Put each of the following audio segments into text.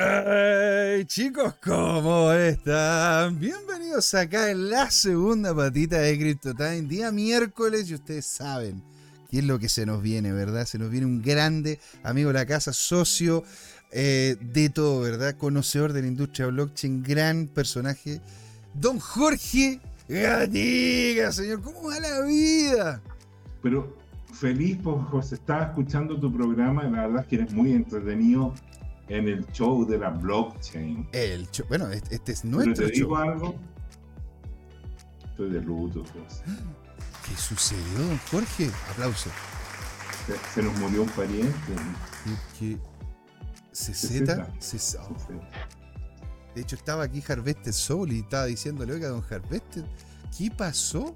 Hey, chicos, ¿cómo están? Bienvenidos acá en la segunda patita de CryptoTime, día miércoles, y ustedes saben qué es lo que se nos viene, ¿verdad? Se nos viene un grande amigo de la casa, socio eh, de todo, ¿verdad? Conocedor de la industria blockchain, gran personaje, don Jorge Gatiga, señor, ¿cómo va la vida? Pero feliz, pues, José, estaba escuchando tu programa y la verdad es que eres muy entretenido en el show de la blockchain. El show, bueno, este, es nuestro Pero te digo algo, estoy de luto, José. ¿Qué sucedió, don Jorge? Aplauso. Se, nos murió un pariente. ¿Qué? ¿Ceseta? De hecho, estaba aquí Harvester Soul y estaba diciéndole, oiga, don Harvester, ¿qué pasó?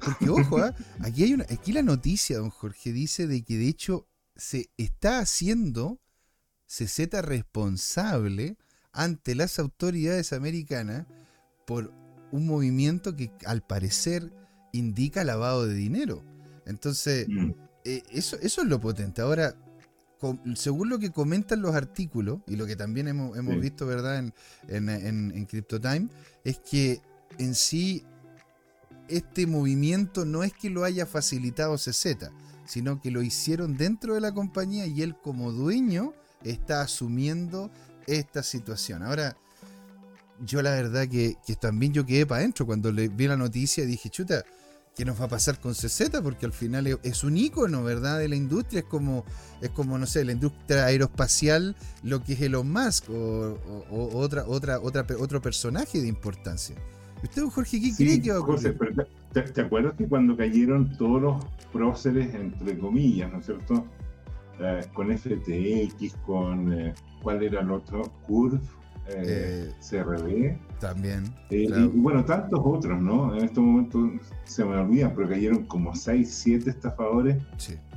Porque, ojo, ¿ah? aquí hay una, aquí la noticia, don Jorge, dice de que de hecho se está haciendo CZ responsable ante las autoridades americanas por un movimiento que al parecer indica lavado de dinero. Entonces, mm. eh, eso, eso es lo potente. Ahora, según lo que comentan los artículos y lo que también hemos, visto, ¿verdad?, en, en, en, CryptoTime, es que en sí este movimiento no es que lo haya facilitado CZ, sino que lo hicieron dentro de la compañía y él como dueño está asumiendo esta situación. Ahora, yo la verdad que, también yo quedé para adentro cuando le vi la noticia y dije, chuta, ¿qué nos va a pasar con CZ? Porque al final es, un ícono, ¿verdad? De la industria, es como, es como, no sé, la industria aeroespacial, lo que es Elon Musk o, otra, otra, otra, otro personaje de importancia. ¿Usted, Jorge, qué cree que va a ocurrir? te, acuerdas que cuando cayeron todos los próceres, entre comillas, ¿no es cierto? Eh, con FTX, con, eh, ¿cuál era el otro? Curve, eh, CRB. También. Y, bueno, tantos otros, ¿no? En este momento se me olvidan, pero cayeron como 6, 7 estafadores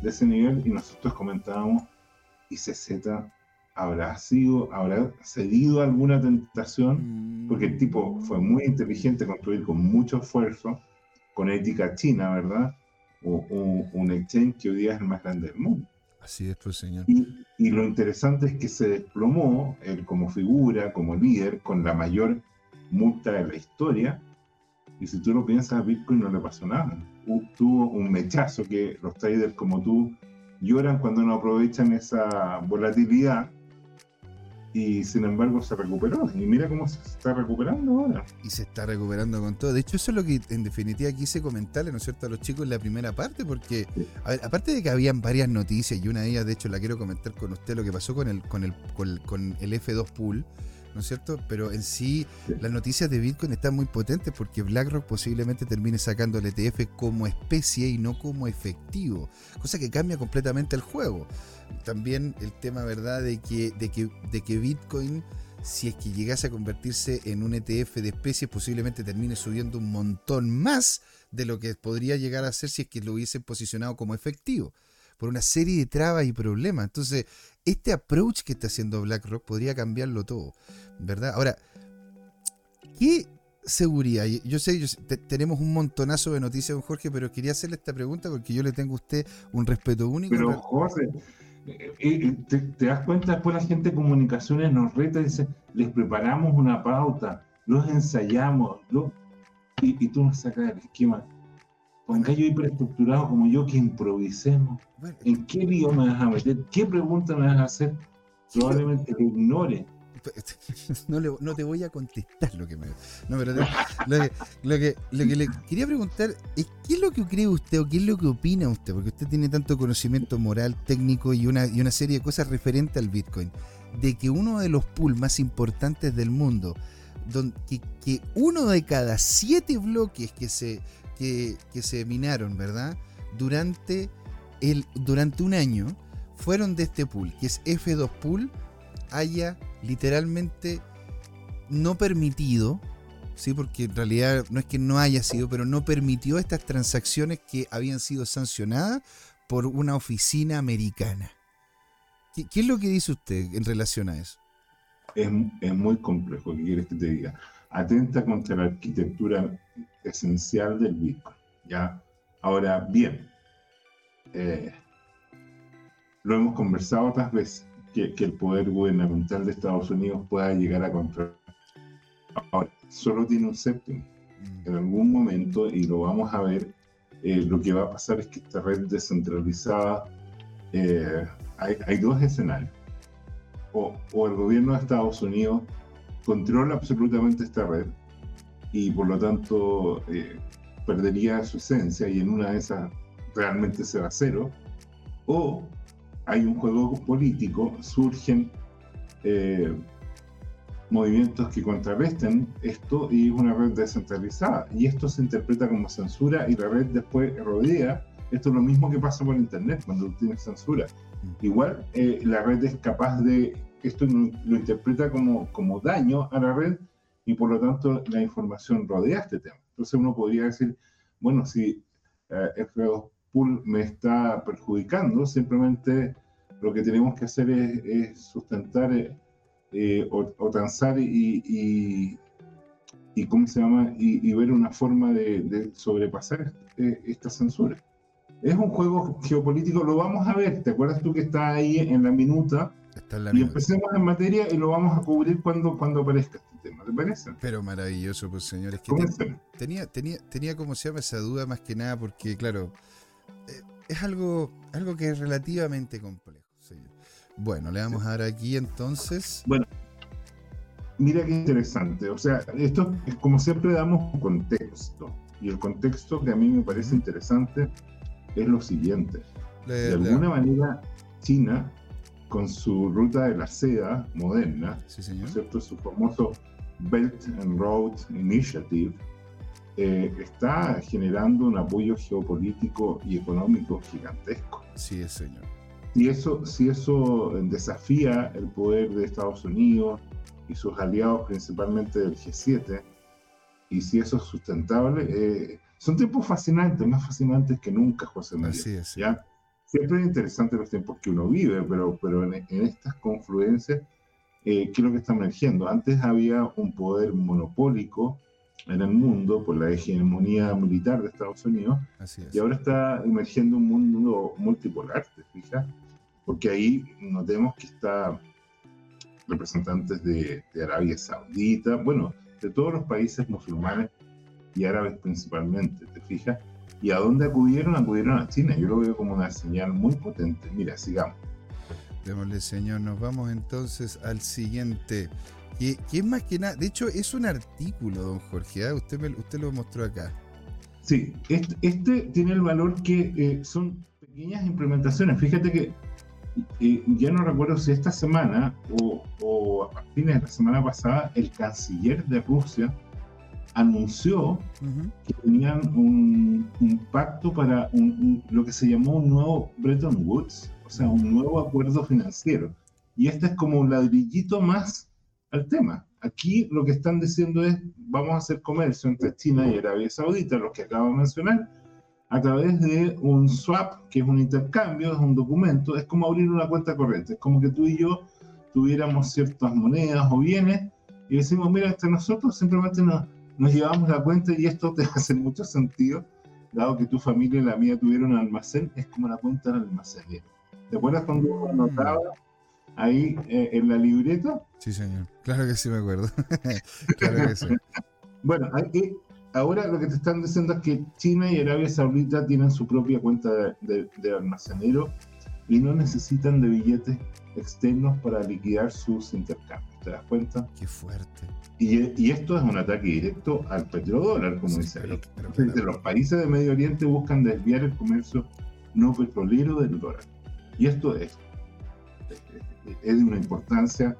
de ese nivel y nosotros comentábamos, ¿y CZ habrá sido, habrá cedido alguna tentación? Porque el tipo fue muy inteligente, construir con mucho esfuerzo, con ética china, ¿verdad? O, un exchange que hoy día es el más grande del mundo. Así es, pues, señor. Y, lo interesante es que se desplomó él como figura, como líder, con la mayor multa de la historia. Y si tú lo piensas, a Bitcoin no le pasó nada. Tuvo un mechazo que los traders como tú lloran cuando no aprovechan esa volatilidad y sin embargo se recuperó. Y mira cómo se está recuperando ahora. Y se está recuperando con todo. De hecho, eso es lo que en definitiva quise comentarle, ¿no es cierto?, a los chicos en la primera parte, porque aparte de que habían varias noticias, y una de ellas, de hecho, la quiero comentar con usted, lo que pasó con el, con el, con el, F2 Pool. ¿no es cierto? Pero en sí, las noticias de Bitcoin están muy potentes porque BlackRock posiblemente termine sacando el ETF como especie y no como efectivo, cosa que cambia completamente el juego también el tema, ¿verdad?, de que, de que, de que Bitcoin, si es que llegase a convertirse en un ETF de especies, posiblemente termine subiendo un montón más de lo que podría llegar a ser si es que lo hubiesen posicionado como efectivo, por una serie de trabas y problemas. Entonces, este approach que está haciendo BlackRock podría cambiarlo todo, ¿verdad? Ahora, ¿qué seguridad. Yo sé, tenemos un montonazo de noticias, don Jorge, pero quería hacerle esta pregunta porque yo le tengo a usted un respeto único. Pero Jorge, te, das cuenta, después la gente de comunicaciones nos reta y dice, les preparamos una pauta, los ensayamos, y, tú nos sacas el esquema. Con gallo hiperestructurado como yo, que improvisemos. ¿En qué lío me vas a meter? ¿Qué pregunta me vas a hacer? Probablemente lo ignore. No, te voy a contestar lo que me. No, pero lo, que, le quería preguntar es: ¿qué es lo que cree usted o qué es lo que opina usted? Porque usted tiene tanto conocimiento moral, técnico y una, y una serie de cosas referentes al Bitcoin. De que uno de los pools más importantes del mundo, que, uno de cada siete bloques que se, que, se minaron, ¿verdad? Durante, el, durante un año, fueron de este pool, que es F2 Pool haya literalmente no permitido, ¿sí? porque en realidad no es que no haya sido, pero no permitió estas transacciones que habían sido sancionadas por una oficina americana. ¿Qué, es lo que dice usted en relación a eso? Es, muy complejo, ¿qué quieres que te diga? Atenta contra la arquitectura esencial del Bitcoin. ¿ya? Ahora, bien, eh, lo hemos conversado otras veces que, el poder gubernamental de Estados Unidos pueda llegar a controlar. Ahora, solo tiene un séptimo. Mm. En algún momento, y lo vamos a ver, eh, lo que va a pasar es que esta red descentralizada, eh, hay, dos escenarios. O, o, el gobierno de Estados Unidos controla absolutamente esta red y por lo tanto eh, perdería su esencia y en una de esas realmente será cero, o hay un juego político, surgen eh, movimientos que contrarresten esto y es una red descentralizada. Y esto se interpreta como censura y la red después rodea. Esto es lo mismo que pasa por Internet cuando tienes censura. Mm. Igual eh, la red es capaz de, esto lo, interpreta como, como daño a la red y por lo tanto la información rodea este tema. Entonces uno podría decir, bueno, si eh, F2 Pool me está perjudicando, simplemente lo que tenemos que hacer es, sustentar eh, eh, o, transar y, y, ¿cómo se llama? Y, ver una forma de, sobrepasar este, esta censura. Es un juego geopolítico, lo vamos a ver. ¿Te acuerdas tú que está ahí en la minuta? y empecemos en materia y lo vamos a cubrir cuando, cuando aparezca este tema, ¿te parece? Pero maravilloso, pues señores. Que tenía, tenía, tenía, como se llama esa duda más que nada, porque claro, eh, es algo, algo que es relativamente complejo. Bueno, le vamos a dar aquí entonces. Bueno, mira qué interesante. O sea, esto es como siempre damos un contexto. Y el contexto que a mí me parece interesante es lo siguiente. de alguna manera, China, con su ruta de la seda moderna, ¿cierto? su famoso Belt and Road Initiative, eh, está generando un apoyo geopolítico y económico gigantesco. Sí, señor. Y eso, si eso desafía el poder de Estados Unidos y sus aliados, principalmente del G7, y si eso es sustentable, eh, son tiempos fascinantes, más fascinantes que nunca, José María. Así es. ¿ya? Siempre es interesante los tiempos que uno vive, pero, pero en, estas confluencias, eh, ¿qué es lo que está emergiendo? Antes había un poder monopólico en el mundo por la hegemonía militar de Estados Unidos. Y ahora está emergiendo un mundo multipolar, ¿te fijas? Porque ahí notemos que está representantes de, Arabia Saudita, bueno, de todos los países musulmanes y árabes principalmente, ¿te fijas? ¿Y a dónde acudieron? Acudieron a China. Yo lo veo como una señal muy potente. Mira, sigamos. Démosle, señor. Nos vamos entonces al siguiente que, es más que nada, de hecho es un artículo, don Jorge, ¿ah? usted, me, usted lo mostró acá. Sí, este, tiene el valor que eh, son pequeñas implementaciones. Fíjate que eh, ya no recuerdo si esta semana o, a fines de la semana pasada el canciller de Rusia anunció que tenían un, pacto para lo que se llamó un nuevo Bretton Woods, o sea, un nuevo acuerdo financiero. Y este es como un ladrillito más al tema. Aquí lo que están diciendo es, vamos a hacer comercio entre China y Arabia Saudita, los que acabo de mencionar, a través de un swap, que es un intercambio, es un documento, es como abrir una cuenta corriente, es como que tú y yo tuviéramos ciertas monedas o bienes y decimos, mira, entre nosotros simplemente nos, nos llevamos la cuenta y esto te hace mucho sentido, dado que tu familia y la mía tuvieron un almacén, es como la cuenta del almacén. ¿Te acuerdas cuando uno anotaba ahí eh, en la libreta. Sí, señor. Claro que sí me acuerdo. claro que sí. bueno, ahora lo que te están diciendo es que China y Arabia Saudita tienen su propia cuenta de, almacenero y no necesitan de billetes externos para liquidar sus intercambios. ¿Te das cuenta? Qué fuerte. Y, esto es un ataque directo al petrodólar, como dice ahí. Los países de Medio Oriente buscan desviar el comercio no petrolero del dólar. Y esto es es de una importancia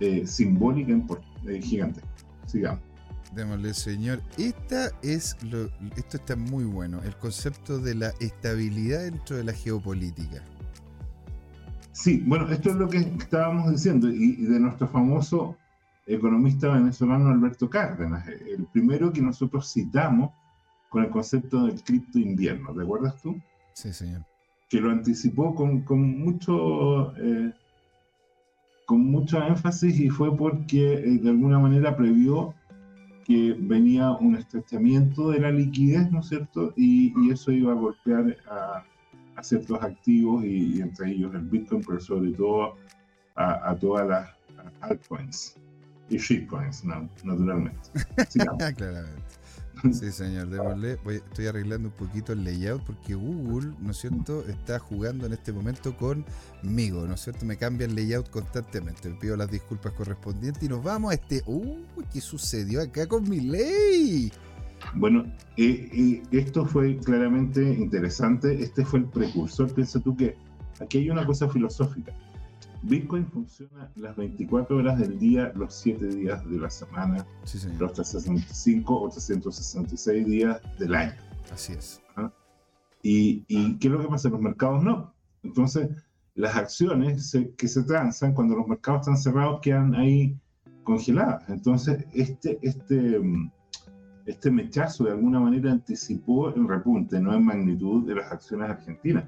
eh, simbólica eh, gigante. Sigamos. Démosle, señor. Esta es lo, esto está muy bueno, el concepto de la estabilidad dentro de la geopolítica. Sí, bueno, esto es lo que estábamos diciendo, y, de nuestro famoso economista venezolano Alberto Cárdenas, el primero que nosotros citamos con el concepto del cripto invierno, ¿recuerdas tú? Sí, señor que lo anticipó con, con mucho eh, con mucho énfasis y fue porque eh, de alguna manera previó que venía un estrechamiento de la liquidez, ¿no es cierto? Y, y eso iba a golpear a, a ciertos activos y, entre ellos el Bitcoin, pero sobre todo a, todas las altcoins y shitcoins, naturalmente. Claramente. Sí, señor, démosle. estoy arreglando un poquito el layout porque Google, ¿no es cierto?, está jugando en este momento conmigo, ¿no es cierto? Me cambia el layout constantemente. pido las disculpas correspondientes y nos vamos a este. ¡Uy! ¿Qué sucedió acá con mi ley? Bueno, eh, eh, esto fue claramente interesante. Este fue el precursor. Piensa tú que aquí hay una cosa filosófica. Bitcoin funciona las 24 horas del día, los 7 días de la semana, los 365 o 366 días del año. Así es. ¿Y, qué es lo que pasa? Los mercados no. Entonces, las acciones que se transan cuando los mercados están cerrados quedan ahí congeladas. Entonces, este, este, este mechazo de alguna manera anticipó el repunte, no en magnitud de las acciones argentinas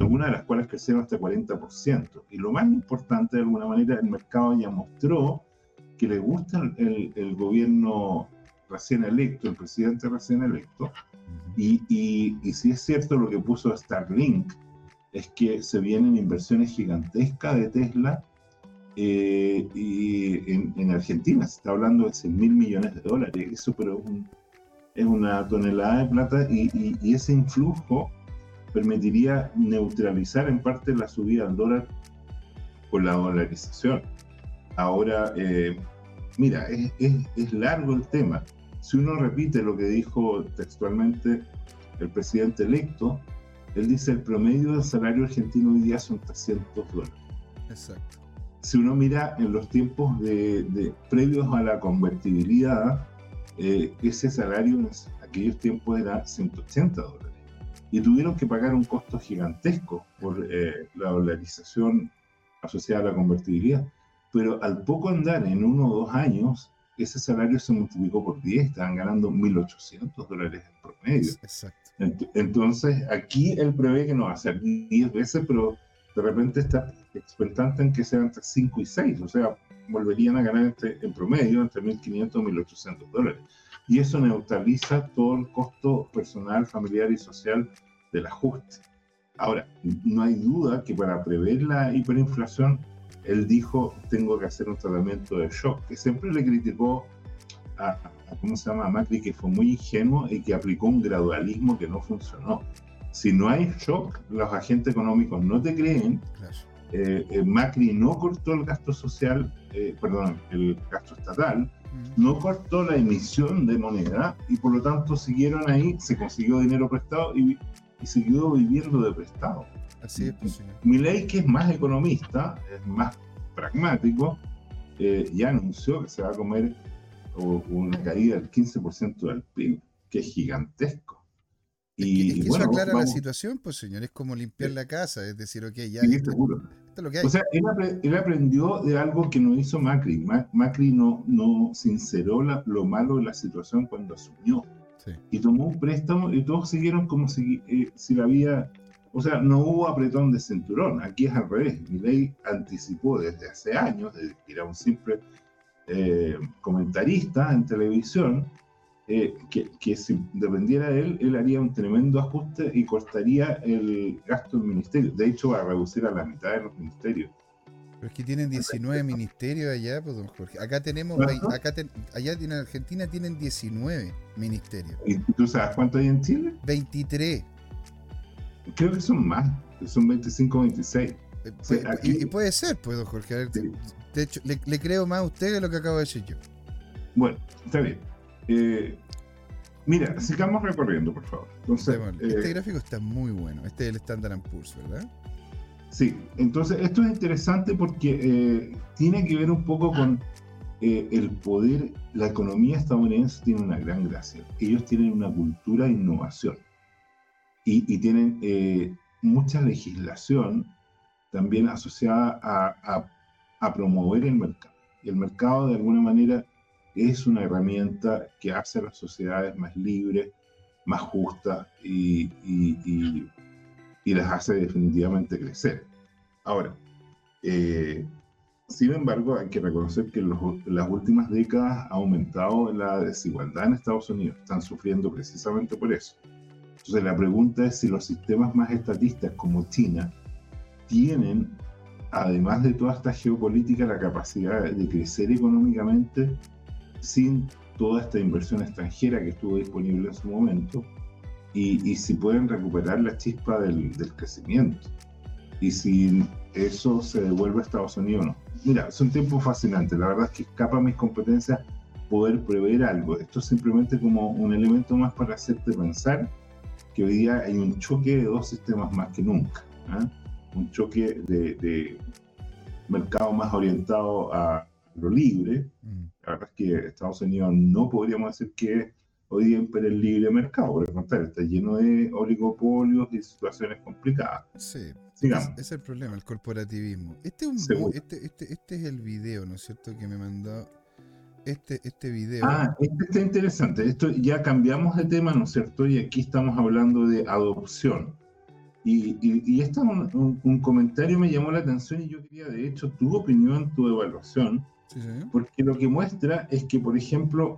algunas de las cuales crecieron hasta 40%. Y lo más importante, de alguna manera, el mercado ya mostró que le gusta el, el gobierno recién electo, el presidente recién electo, y, y, y, si es cierto lo que puso Starlink, es que se vienen inversiones gigantescas de Tesla eh, y en, en, Argentina, se está hablando de 100 mil millones de dólares, eso pero es una tonelada de plata y, y ese influjo permitiría neutralizar en parte la subida del dólar con la dolarización. Ahora, eh, mira, es, es, largo el tema. Si uno repite lo que dijo textualmente el presidente electo, él dice el promedio del salario argentino hoy día son 300 dólares. Exacto. Si uno mira en los tiempos de, previos a la convertibilidad, eh, ese salario en aquellos tiempos era 180 dólares y tuvieron que pagar un costo gigantesco por eh, la dolarización asociada a la convertibilidad. Pero al poco andar, en uno o dos años, ese salario se multiplicó por 10, estaban ganando 1.800 dólares en promedio. Exacto. Entonces, aquí él prevé que no va a ser 10 veces, pero de repente está expectante en que sean entre 5 y 6, o sea, volverían a ganar en promedio entre 1.500 y 1.800 dólares y eso neutraliza todo el costo personal, familiar y social del ajuste. Ahora, no hay duda que para prever la hiperinflación, él dijo, tengo que hacer un tratamiento de shock, que siempre le criticó a, ¿cómo se llama?, a Macri, que fue muy ingenuo y que aplicó un gradualismo que no funcionó. Si no hay shock, los agentes económicos no te creen. Eh, eh, Macri no cortó el gasto social, eh, perdón, el gasto estatal, no cortó la emisión de moneda y por lo tanto siguieron ahí, se consiguió dinero prestado y, siguió viviendo de prestado. Así es, pues, ley que es más economista, es más pragmático, eh, ya anunció que se va a comer una caída del 15% del PIB, que es gigantesco. Y, eso aclara la situación, pues señor, es como limpiar la casa, es decir, ok, ya. Sí, seguro. O sea, él, aprendió de algo que no hizo Macri. Macri no, no sinceró lo malo de la situación cuando asumió. Y tomó un préstamo y todos siguieron como si, eh, si la había... O sea, no hubo apretón de cinturón. Aquí es al revés. Mi ley anticipó desde hace años, desde que era un simple eh, comentarista en televisión, eh, que, si dependiera de él, él haría un tremendo ajuste y cortaría el gasto del ministerio. De hecho, va a reducir a la mitad de los ministerios. Pero es que tienen 19 ministerios allá, pues, don Jorge. Acá tenemos, acá allá en Argentina tienen 19 ministerios. ¿Y tú sabes cuánto hay en Chile? 23. Creo que son más, son 25 26. Eh, pues, y, puede ser, pues, don Jorge. De hecho, le, le creo más a usted que lo que acabo de decir yo. Bueno, está bien. Eh, mira, sigamos recorriendo, por favor. este eh, gráfico está muy bueno. Este es el Standard Poor's, ¿verdad? Sí, entonces esto es interesante porque eh, tiene que ver un poco con el poder. La economía estadounidense tiene una gran gracia. Ellos tienen una cultura de innovación y, tienen mucha legislación también asociada a, a promover el mercado. Y el mercado, de alguna manera, es una herramienta que hace a las sociedades más libres, más justas y, y, las hace definitivamente crecer. Ahora, eh, sin embargo, hay que reconocer que en, las últimas décadas ha aumentado la desigualdad en Estados Unidos. Están sufriendo precisamente por eso. Entonces la pregunta es si los sistemas más estatistas como China tienen, además de toda esta geopolítica, la capacidad de crecer económicamente sin toda esta inversión extranjera que estuvo disponible en su momento y, si pueden recuperar la chispa del, crecimiento y si eso se devuelve a Estados Unidos o no. Mira, es un tiempo fascinante, la verdad es que escapa a mis competencias poder prever algo. Esto es simplemente como un elemento más para hacerte pensar que hoy día hay un choque de dos sistemas más que nunca. ¿ah? Un choque de, mercado más orientado a lo libre. Mm. La verdad es que Estados Unidos no podríamos decir que hoy día impera el libre mercado, por el contrario, está lleno de oligopolios y situaciones complicadas. Sí, Ese es el problema, el corporativismo. Este, este, este, este, es el video, ¿no es cierto?, que me mandó este, este video. Ah, este está interesante. Esto ya cambiamos de tema, ¿no es cierto? Y aquí estamos hablando de adopción. Y, y, este un, un, comentario me llamó la atención y yo quería, de hecho, tu opinión, tu evaluación, porque lo que muestra es que, por ejemplo,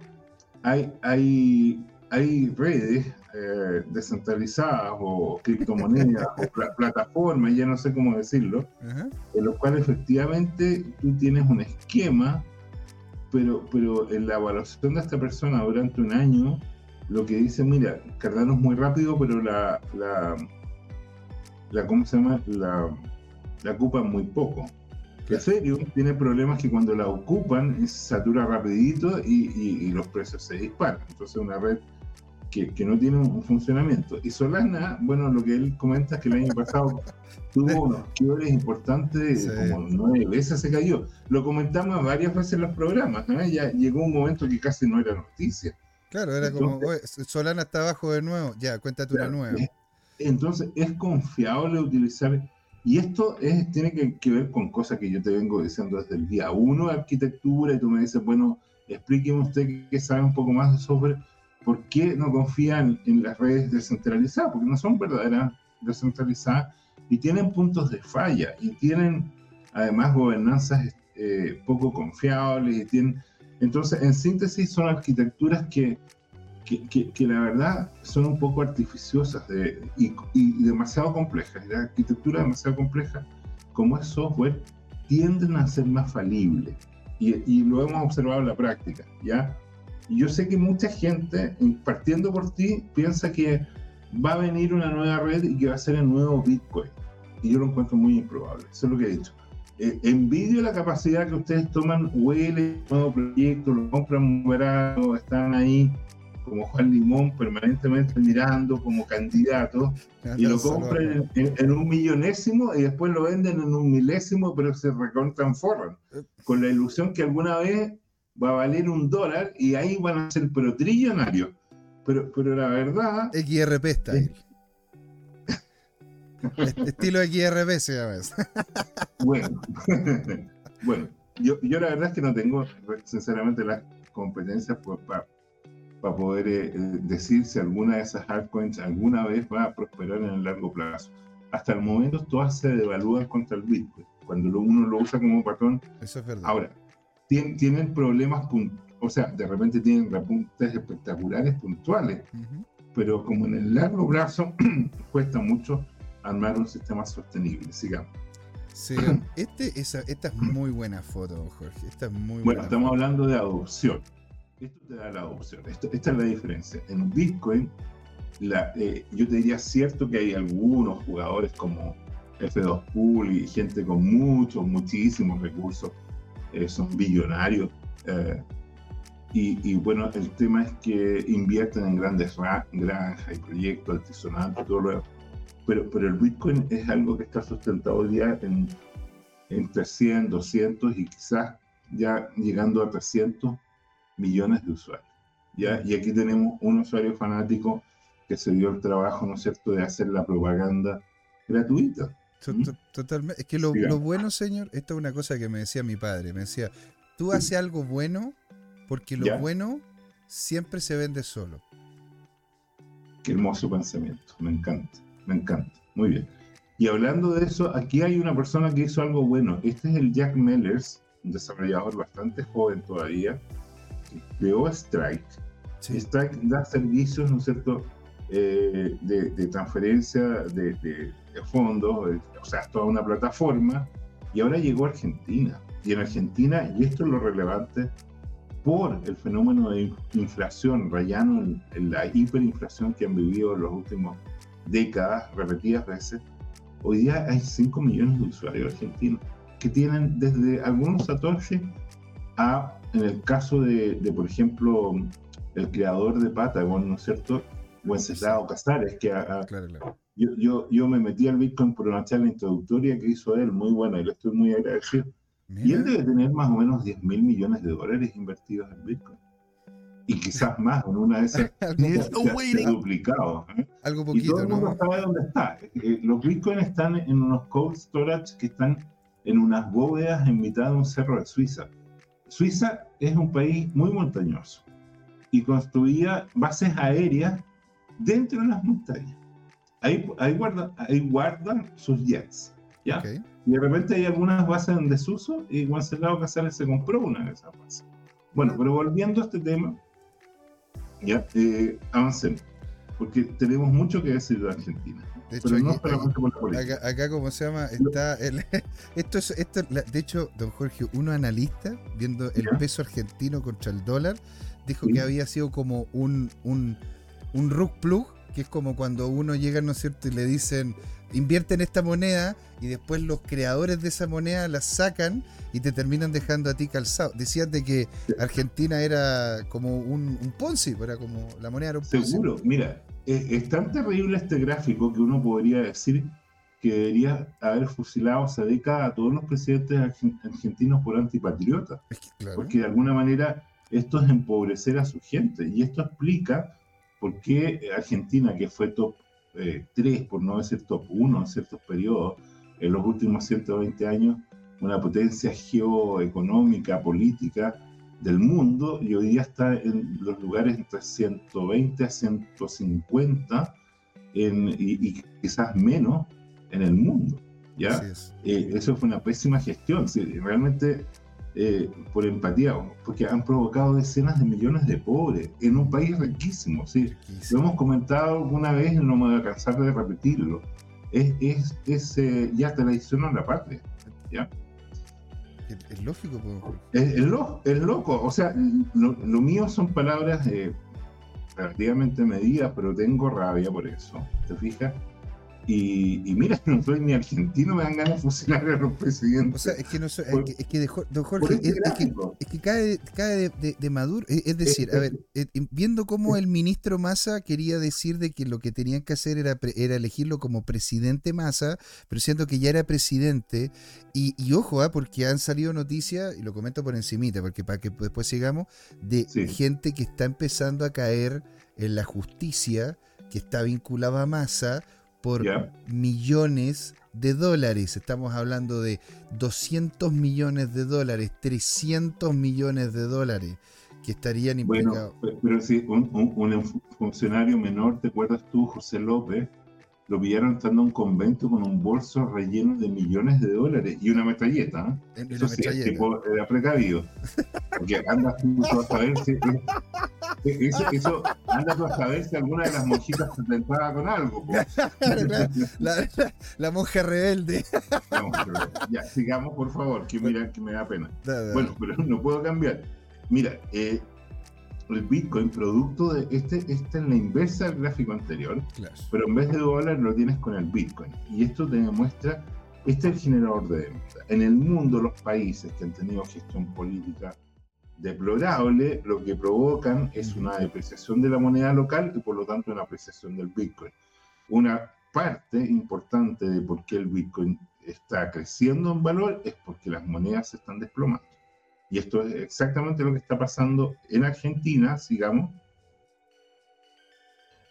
hay, hay, hay redes eh, descentralizadas o criptomonedas o plataformas, ya no sé cómo decirlo, en los cuales efectivamente tú tienes un esquema pero, pero en la evaluación de esta persona durante un año, lo que dice, mira, Cardano es muy rápido, pero la, la, la ¿cómo se llama? La, la ocupan muy poco. Que serio, tiene problemas que cuando la ocupan se satura rapidito y, y, y los precios se disparan. Entonces una red que, no tiene un funcionamiento. Y Solana, bueno, lo que él comenta es que el año pasado tuvo unos quiebres importantes, como nueve veces se cayó. Lo comentamos varias veces en los programas, ya llegó un momento que casi no era noticia. Claro, era como, Solana está abajo de nuevo, ya, cuéntate una nueva. Entonces, es confiable utilizar, y esto es, tiene que, ver con cosas que yo te vengo diciendo desde el día uno de arquitectura, y tú me dices, bueno, explíqueme usted que sabe un poco más software ¿por qué no confían en las redes descentralizadas? Porque no son verdaderas descentralizadas y tienen puntos de falla y tienen además gobernanzas eh, poco confiables y tienen... Entonces, en síntesis, son arquitecturas que, que, la verdad son un poco artificiosas y, demasiado complejas. La arquitectura demasiado compleja, como es software, tienden a ser más falibles. Y, y, lo hemos observado en la práctica, ¿ya? Y yo sé que mucha gente, partiendo por ti, piensa que va a venir una nueva red y que va a ser el nuevo Bitcoin. Y yo lo encuentro muy improbable. Eso es lo que he dicho. Eh, envidio la capacidad que ustedes toman huele, nuevo proyecto, lo compran barato, están ahí como Juan Limón permanentemente mirando como candidato y lo compran en, un millonésimo y después lo venden en un milésimo pero se recontransforman eh. con la ilusión que alguna vez va a valer un dólar y ahí van a ser pero trillonarios. Pero, pero la verdad. XRP está ahí. Estilo XRP se llama eso. bueno, bueno yo, yo, la verdad es que no tengo sinceramente las competencias pues, para poder eh, decir si alguna de esas altcoins alguna vez va a prosperar en el largo plazo. Hasta el momento todas se devalúan contra el Bitcoin. Cuando uno lo usa como patrón. Eso es verdad. Ahora, tienen, problemas, o sea, de repente tienen repuntes espectaculares puntuales, pero como en el largo plazo cuesta mucho armar un sistema sostenible, sigamos. Sí, este, esta es muy buena foto, Jorge. Esta es muy bueno, estamos hablando de adopción. Esto te da la adopción. esta es la diferencia. En Bitcoin, la, eh, yo te diría cierto que hay algunos jugadores como F2 Pool y gente con muchos, muchísimos recursos eh, son billonarios. Eh, y, bueno, el tema es que invierten en grandes granjas y proyectos altisonantes, todo lo pero, pero el Bitcoin es algo que está sustentado hoy día en, entre 100, 200 y quizás ya llegando a 300 millones de usuarios. ¿ya? Y aquí tenemos un usuario fanático que se dio el trabajo, ¿no es cierto?, de hacer la propaganda gratuita. Totalmente. Es que lo, bueno, señor, esto es una cosa que me decía mi padre. Me decía, tú haces algo bueno porque lo bueno siempre se vende solo. Qué hermoso pensamiento. Me encanta, me encanta. Muy bien. Y hablando de eso, aquí hay una persona que hizo algo bueno. Este es el Jack Mellers, un desarrollador bastante joven todavía, creó Strike. Strike da servicios, ¿no es cierto?, eh, de, transferencia de, fondos, o sea, toda una plataforma, y ahora llegó Argentina. Y en Argentina, y esto es lo relevante, por el fenómeno de inflación, rayando en, la hiperinflación que han vivido en las últimas décadas, repetidas veces, hoy día hay 5 millones de usuarios argentinos que tienen desde algunos satoshi a, en el caso de, por ejemplo, el creador de Patagon, ¿no es cierto? Wenceslao Casares, que Yo, yo, yo, me metí al Bitcoin por una charla introductoria que hizo él, muy buena, y le estoy muy agradecido. Y él debe tener más o menos 10 mil millones de dólares invertidos en Bitcoin. Y quizás más, en una de esas se, duplicado. ¿eh? Algo poquito, y todo el mundo sabe dónde está. Eh, los Bitcoin están en unos cold storage que están en unas bóvedas en mitad de un cerro de Suiza. Suiza es un país muy montañoso y construía bases aéreas dentro de las montañas. Ahí, ahí, guardan, ahí guardan sus jets. ¿ya? Y de repente hay algunas bases en desuso y Wenceslao Casales se compró una de esas bases. Bueno, pero volviendo a este tema, ya, eh, avancemos, porque tenemos mucho que decir de Argentina. De hecho, acá, como se llama, está el, esto es, esto, de hecho, don Jorge, uno analista, viendo el peso argentino contra el dólar, dijo que había sido como un, un, un rug plug, que es como cuando uno llega, ¿no es cierto?, y le dicen, invierte en esta moneda y después los creadores de esa moneda la sacan y te terminan dejando a ti calzado. Decías de que Argentina era como un, un Ponzi, era como la moneda era un Ponzi. Seguro, mira, es, tan terrible este gráfico que uno podría decir que debería haber fusilado hace década a todos los presidentes argentinos por antipatriotas. Porque de alguna manera esto es empobrecer a su gente y esto explica por qué Argentina, que fue top 3, eh, por no decir top 1 en ciertos periodos, en los últimos 120 años, una potencia geoeconómica, política del mundo, y hoy día está en los lugares entre 120 a 150 en, y, quizás menos en el mundo. ¿ya? Eh, eso fue una pésima gestión. realmente eh, por empatía, porque han provocado decenas de millones de pobres en un país riquísimo. ¿sí? Lo hemos comentado alguna vez y no me voy a cansar de repetirlo. Es, es, es eh, ya traición a la patria. ¿ya? Es, lógico. Es, es, loco. O sea, lo, mío son palabras eh, relativamente medidas, pero tengo rabia por eso. ¿Te fijas? Y, mira, no soy ni argentino, me dan ganas de fusilar a los presidentes. O sea, es que, no soy, es que, don Jorge, es, que, es, que, cae, cae de, Maduro. Es, decir, a ver, eh, viendo cómo el ministro Massa quería decir de que lo que tenían que hacer era, era elegirlo como presidente Massa, pero siendo que ya era presidente, y, y ojo, ¿ah? porque han salido noticias, y lo comento por encimita, porque para que después sigamos, de gente que está empezando a caer en la justicia, que está vinculada a Massa, por millones de dólares. Estamos hablando de 200 millones de dólares, 300 millones de dólares que estarían implicados. Bueno, pero si un, un, funcionario menor, ¿te acuerdas tú, José López? Lo pillaron estando en un convento con un bolso relleno de millones de dólares y una metralleta. ¿eh? Eso sí, el tipo era precavido. Porque anda tú a saber si. Eso, eso anda tú a saber si alguna de las monjitas se tentaba con algo. La, la, monja rebelde. Ya, sigamos, por favor, que mira que me da pena. Bueno, pero no puedo cambiar. Mira, eh, el Bitcoin, producto de este, esta es la inversa del gráfico anterior, pero en vez de dólar lo tienes con el Bitcoin. Y esto te demuestra, este es el generador de demanda. En el mundo, los países que han tenido gestión política deplorable, lo que provocan es una depreciación de la moneda local y por lo tanto una apreciación del Bitcoin. Una parte importante de por qué el Bitcoin está creciendo en valor es porque las monedas se están desplomando. Y esto es exactamente lo que está pasando en Argentina, sigamos.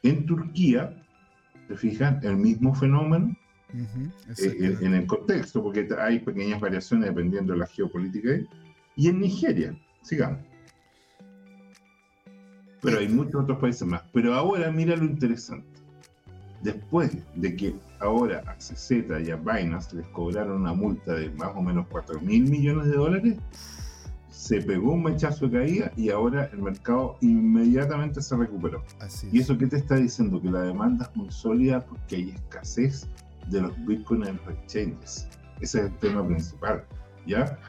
En Turquía, ¿se fijan? El mismo fenómeno eh, en, el contexto, porque hay pequeñas variaciones dependiendo de la geopolítica. Y en Nigeria, sigamos. Pero hay muchos otros países más. Pero ahora mira lo interesante. Después de que ahora a CZ y a Binance les cobraron una multa de más o menos 4 mil millones de dólares, se pegó un mechazo de caída y ahora el mercado inmediatamente se recuperó. ¿Y eso qué te está diciendo? Que la demanda es muy sólida porque hay escasez de los bitcoins en los exchanges. Ese es el tema principal, ¿ya?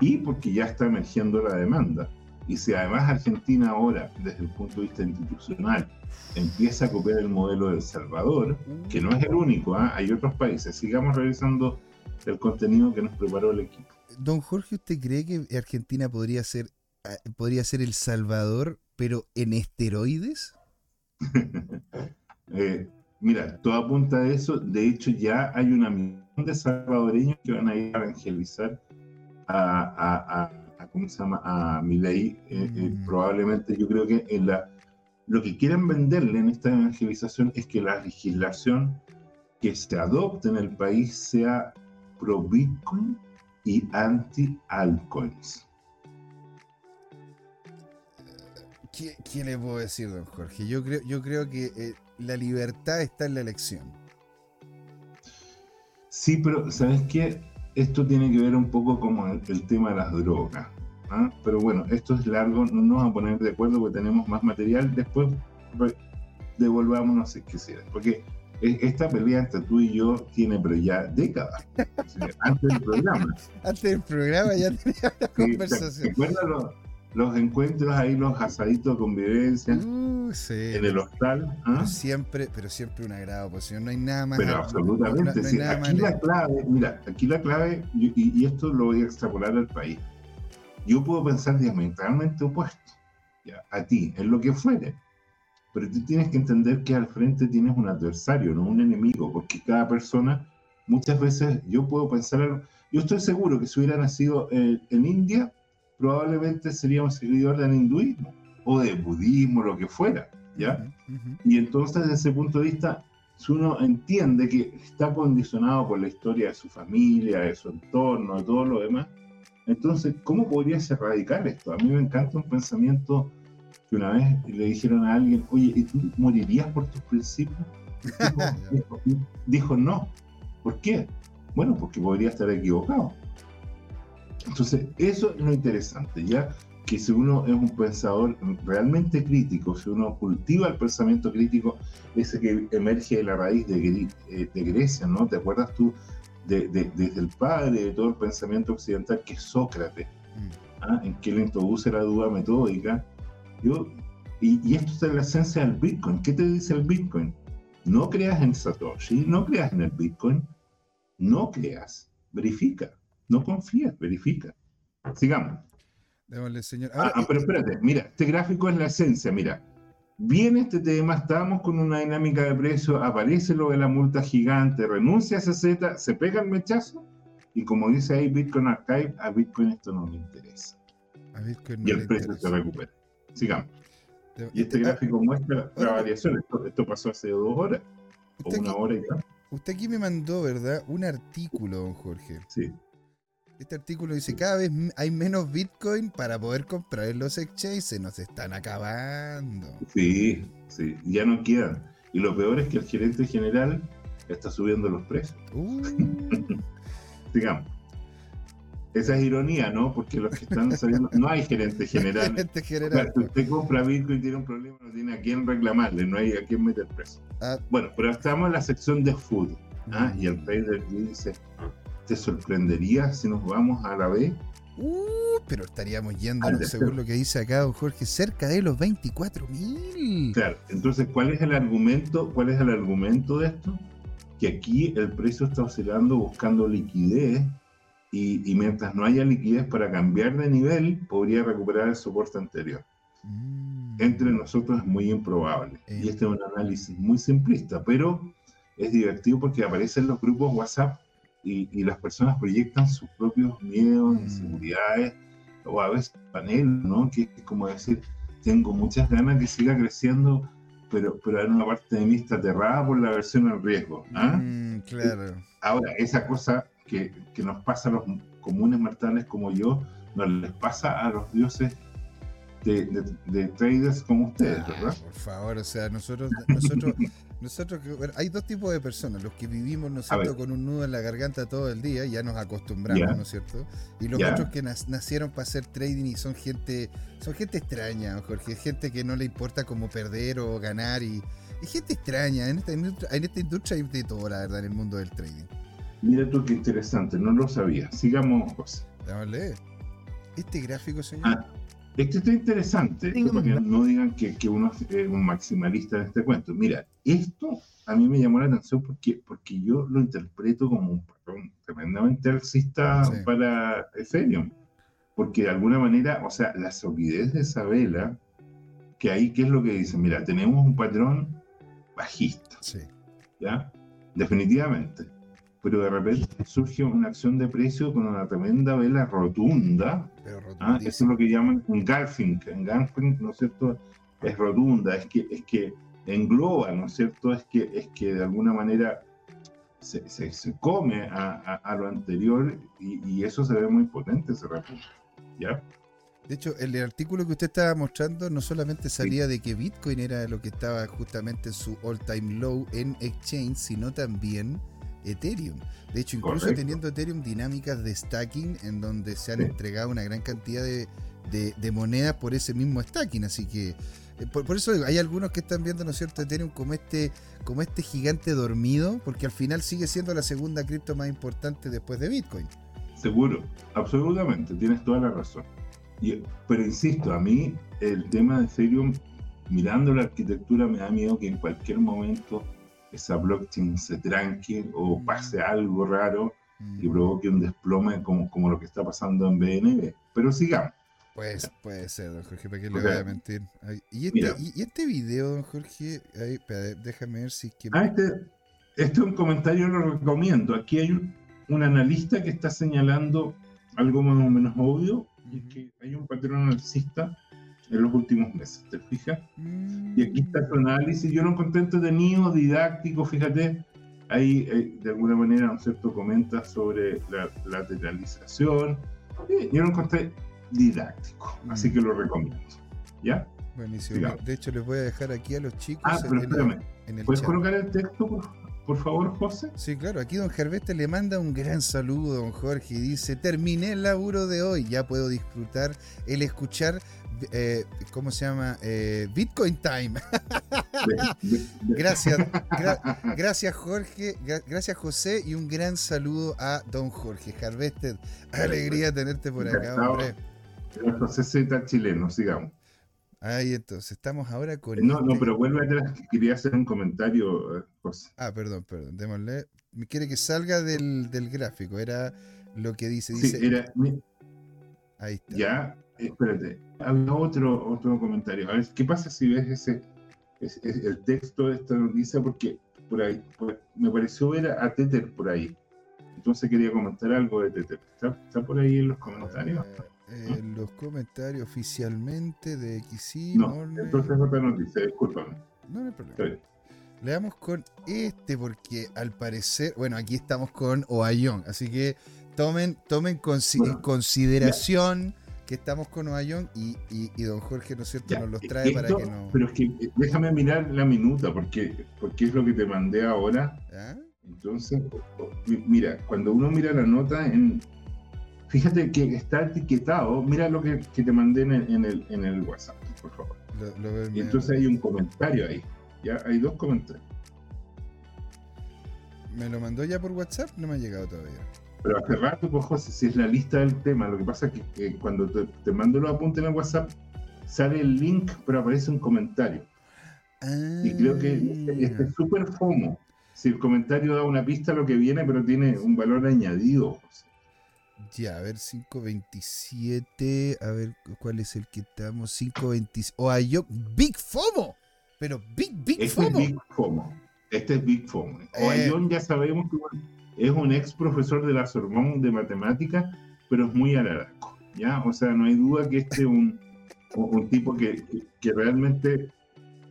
Y porque ya está emergiendo la demanda. Y si además Argentina ahora, desde el punto de vista institucional, empieza a copiar el modelo de El Salvador, que no es el único, ¿ah? hay otros países. Sigamos revisando el contenido que nos preparó el equipo. Don Jorge, ¿usted cree que Argentina podría ser, ah, podría ser El Salvador, pero en esteroides? Eh, mira, todo apunta a eso. De hecho, ya hay una misión de salvadoreños que van a ir a evangelizar a, ¿cómo se llama? A Milei. Eh, eh, mm. probablemente yo creo que en la, lo que quieren venderle en esta evangelización es que la legislación que se adopte en el país sea pro Bitcoin y anti-altcoins. ¿Qué, le puedo decir, don Jorge? Yo creo, yo creo que eh, la libertad está en la elección. Sí, pero ¿sabes qué? Esto tiene que ver un poco como el, tema de las drogas. ¿ah? Pero bueno, esto es largo, no nos vamos a poner de acuerdo porque tenemos más material. Después devolvamos, no sé qué sea. Porque esta pelea entre tú y yo tiene pero ya décadas. antes del programa. Antes del programa ya tenía una conversación. ¿Te acuerdas los, encuentros ahí, los asaditos de convivencia? Uh, sí. En el hostal. ¿ah? Pero siempre, pero siempre un agrado, pues no hay nada más. Pero absolutamente, sí. aquí la clave, mira, aquí la clave, y, y, esto lo voy a extrapolar al país. Yo puedo pensar diametralmente opuesto ya, a ti, en lo que fuere pero tú tienes que entender que al frente tienes un adversario, no un enemigo, porque cada persona, muchas veces yo puedo pensar, yo estoy seguro que si hubiera nacido en, India, probablemente sería un seguidor del hinduismo o del budismo, lo que fuera, ¿ya? Y entonces desde ese punto de vista, si uno entiende que está condicionado por la historia de su familia, de su entorno, de todo lo demás, entonces, ¿cómo podrías erradicar esto? A mí me encanta un pensamiento que una vez le dijeron a alguien, oye, ¿y tú morirías por tus principios? Dijo, no. ¿Por qué? Bueno, porque podría estar equivocado. Entonces, eso es lo interesante, ¿ya? Que si uno es un pensador realmente crítico, si uno cultiva el pensamiento crítico, ese que emerge de la raíz de, eh, Grecia, ¿no? ¿Te acuerdas tú de, desde el padre de todo el pensamiento occidental, que es Sócrates, mm. ¿ah? en que él introduce la duda metódica, yo, y, esto es la esencia del Bitcoin. ¿Qué te dice el Bitcoin? No creas en Satoshi, no creas en el Bitcoin, no creas, verifica, no confías, verifica. Sigamos. Démosle, señor. ah, ah pero espérate, mira, este gráfico es la esencia, mira. Viene este tema, estamos con una dinámica de precio, aparece lo de la multa gigante, renuncia a Z, se pega el mechazo, y como dice ahí Bitcoin Archive, a Bitcoin esto no le interesa. y el precio se recupera. Sigamos. Y este gráfico muestra la variación. Esto, pasó hace dos horas, o una hora y tal. Usted aquí me mandó, ¿verdad? Un artículo, don Jorge. Sí. Este artículo dice, cada vez hay menos Bitcoin para poder comprar en los exchanges, se nos están acabando. Sí, sí, ya no quedan. Y lo peor es que el gerente general está subiendo los precios. Uh. Sigamos. Esa es ironía, ¿no? Porque los que están saliendo, no hay gerente general. gerente general. si usted compra Bitcoin y tiene un problema, no tiene a quién reclamarle, no hay a quién meter preso. Ah. Bueno, pero estamos en la sección de food. ¿ah? Y el trader dice, ¿te sorprendería si nos vamos a la B? Uh, pero estaríamos yendo, según lo que dice acá don Jorge, cerca de los 24 mil. Claro, entonces, ¿cuál es el argumento? ¿Cuál es el argumento de esto? Que aquí el precio está oscilando buscando liquidez y, mientras no haya liquidez para cambiar de nivel, podría recuperar el soporte anterior. Mm. Entre nosotros es muy improbable. Y este es un análisis muy simplista, pero es divertido porque aparecen los grupos WhatsApp y, las personas proyectan sus propios miedos, mm. inseguridades, o a veces panel, ¿no? Que es como decir, tengo muchas ganas que siga creciendo, pero, pero hay una parte de mí está aterrada por la versión al riesgo. ¿ah? Mm, claro. Ahora, esa cosa que, nos pasa a los comunes mortales como yo, no les pasa a los dioses de, traders como ustedes, ¿verdad? Por favor, o sea, nosotros, nosotros Nosotros, hay dos tipos de personas, los que vivimos, ¿no es cierto?, con un nudo en la garganta todo el día, ya nos acostumbramos, ¿no es cierto? Y los otros que nacieron para hacer trading y son gente, son gente extraña, Jorge, gente que no le importa cómo perder o ganar y, gente extraña. En esta, en esta industria hay de todo, la verdad, en el mundo del trading. Mira tú qué interesante, no lo sabía. Sigamos, José. Leer. Este gráfico, señor. Ah, este está interesante, para que no digan que, que, uno es un maximalista en este cuento. Mira, esto a mí me llamó la atención porque, porque yo lo interpreto como un patrón tremendamente alcista para Ethereum. Porque de alguna manera, o sea, la solidez de esa vela, que ahí, ¿qué es lo que dice? Mira, tenemos un patrón bajista. Sí. ¿Ya? Definitivamente pero de repente surge una acción de precio con una tremenda vela rotunda. ¿ah? Eso es lo que llaman un garfing. En garfing, ¿no es cierto? Es rotunda, es que, es que engloba, ¿no es cierto? Es que, es que de alguna manera se, se, come a, a, lo anterior y, y, eso se ve muy potente ese repunte. ¿Ya? De hecho, el artículo que usted estaba mostrando no solamente salía de que Bitcoin era lo que estaba justamente en su all-time low en exchange, sino también Ethereum. De hecho, incluso teniendo Ethereum dinámicas de stacking en donde se han entregado una gran cantidad de, de, monedas por ese mismo stacking. Así que, eh, por, eso hay algunos que están viendo, ¿no es cierto?, Ethereum como este, como este gigante dormido, porque al final sigue siendo la segunda cripto más importante después de Bitcoin. Seguro, absolutamente, tienes toda la razón. pero insisto, a mí el tema de Ethereum, mirando la arquitectura, me da miedo que en cualquier momento esa blockchain se tranque o mm. pase algo raro y mm. provoque un desplome como, como lo que está pasando en BNB. Pero sigamos. Pues puede ser, don Jorge, ¿para qué le voy a mentir? ¿Y este, y, este video, don Jorge, déjame ver si... Que... Ah, este, este es un comentario, lo recomiendo. Aquí hay un, un, analista que está señalando algo más o menos obvio, y es que hay un patrón alcista en los últimos meses, ¿te fijas? Y aquí está su análisis, yo lo encontré entretenido, didáctico, fíjate, ahí eh, de alguna manera, ¿no es cierto?, comenta sobre la lateralización, yo lo encontré didáctico, así mm. que lo recomiendo, ¿ya? Buenísimo, de hecho les voy a dejar aquí a los chicos ah, pero espérame. ¿Puedes colocar el texto, por por favor, José? Sí, claro. Aquí don Gerveste le manda un gran saludo, don Jorge, y dice, terminé el laburo de hoy, ya puedo disfrutar el escuchar eh, ¿cómo se llama? Eh, Bitcoin Time. gracias, gracias Jorge, gracias José y un gran saludo a don Jorge Harvested. Alegría tenerte por acá, hombre. José Z chileno, sigamos. Ahí entonces, estamos ahora con... No, no, este pero vuelve atrás, quería hacer un comentario, eh, José. Ah, perdón, perdón, démosle. Quiere que salga del, gráfico, era lo que dice. dice sí, era... Ahí está. Ya, espérate, había otro, otro comentario. A ver, ¿qué pasa si ves ese, el texto de esta noticia? Porque por ahí, me pareció ver a Tether por ahí. Entonces quería comentar algo de Tether. ¿Está, por ahí en los comentarios? Eh, en los comentarios oficialmente de XY. No, entonces otra noticia, discúlpame. No, no hay problema. Leamos con este porque al parecer, bueno, aquí estamos con Oayón, así que tomen, tomen consideración que estamos con Nueva y, y, don Jorge, ¿no es cierto?, nos los trae para que no... Pero es que eh, déjame mirar la minuta, porque, porque es lo que te mandé ahora. Entonces, mira, cuando uno mira la nota, en, fíjate que está etiquetado, mira lo que, que te mandé en el, en el, WhatsApp, por favor. y entonces hay un comentario ahí, ya hay dos comentarios. ¿Me lo mandó ya por WhatsApp? No me ha llegado todavía. Pero hace rato, pues José, si es la lista del tema, lo que pasa es que, cuando te, mando los apuntes en el WhatsApp, sale el link, pero aparece un comentario. Y creo que este es súper FOMO. Si el comentario da una pista a lo que viene, pero tiene un valor añadido, José. Ya, a ver, 527. A ver, ¿cuál es el que estamos? 527. O hay yo. Big FOMO. Pero Big, Big este FOMO. Es Big FOMO. Este es Big FOMO. O eh, ya sabemos que es un ex profesor de la Sorbonne de matemáticas, pero es muy alaraco, ¿ya? O sea, no hay duda que este es un, un tipo que, que, realmente,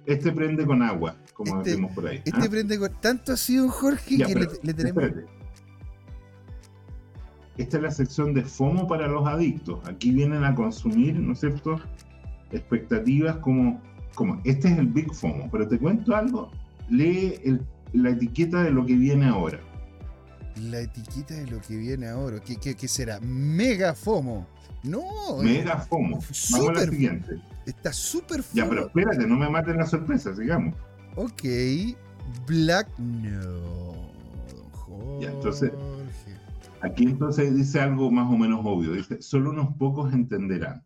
este prende con agua, como este, decimos por ahí. Este ¿ah? prende con, tanto así, un Jorge, que le, tenemos... Esta es la sección de FOMO para los adictos. Aquí vienen a consumir, ¿no es cierto? Expectativas como, como, este es el Big FOMO, pero te cuento algo, lee la etiqueta de lo que viene ahora. La etiqueta de lo que viene ahora. ¿Qué, qué, qué será? Mega FOMO. No. Mega FOMO. Vamos a la siguiente. Está súper FOMO. Ya, pero espérate, no me maten la sorpresa, sigamos. Ok. Black. No. Ya, entonces. Aquí entonces dice algo más o menos obvio. Dice: solo unos pocos entenderán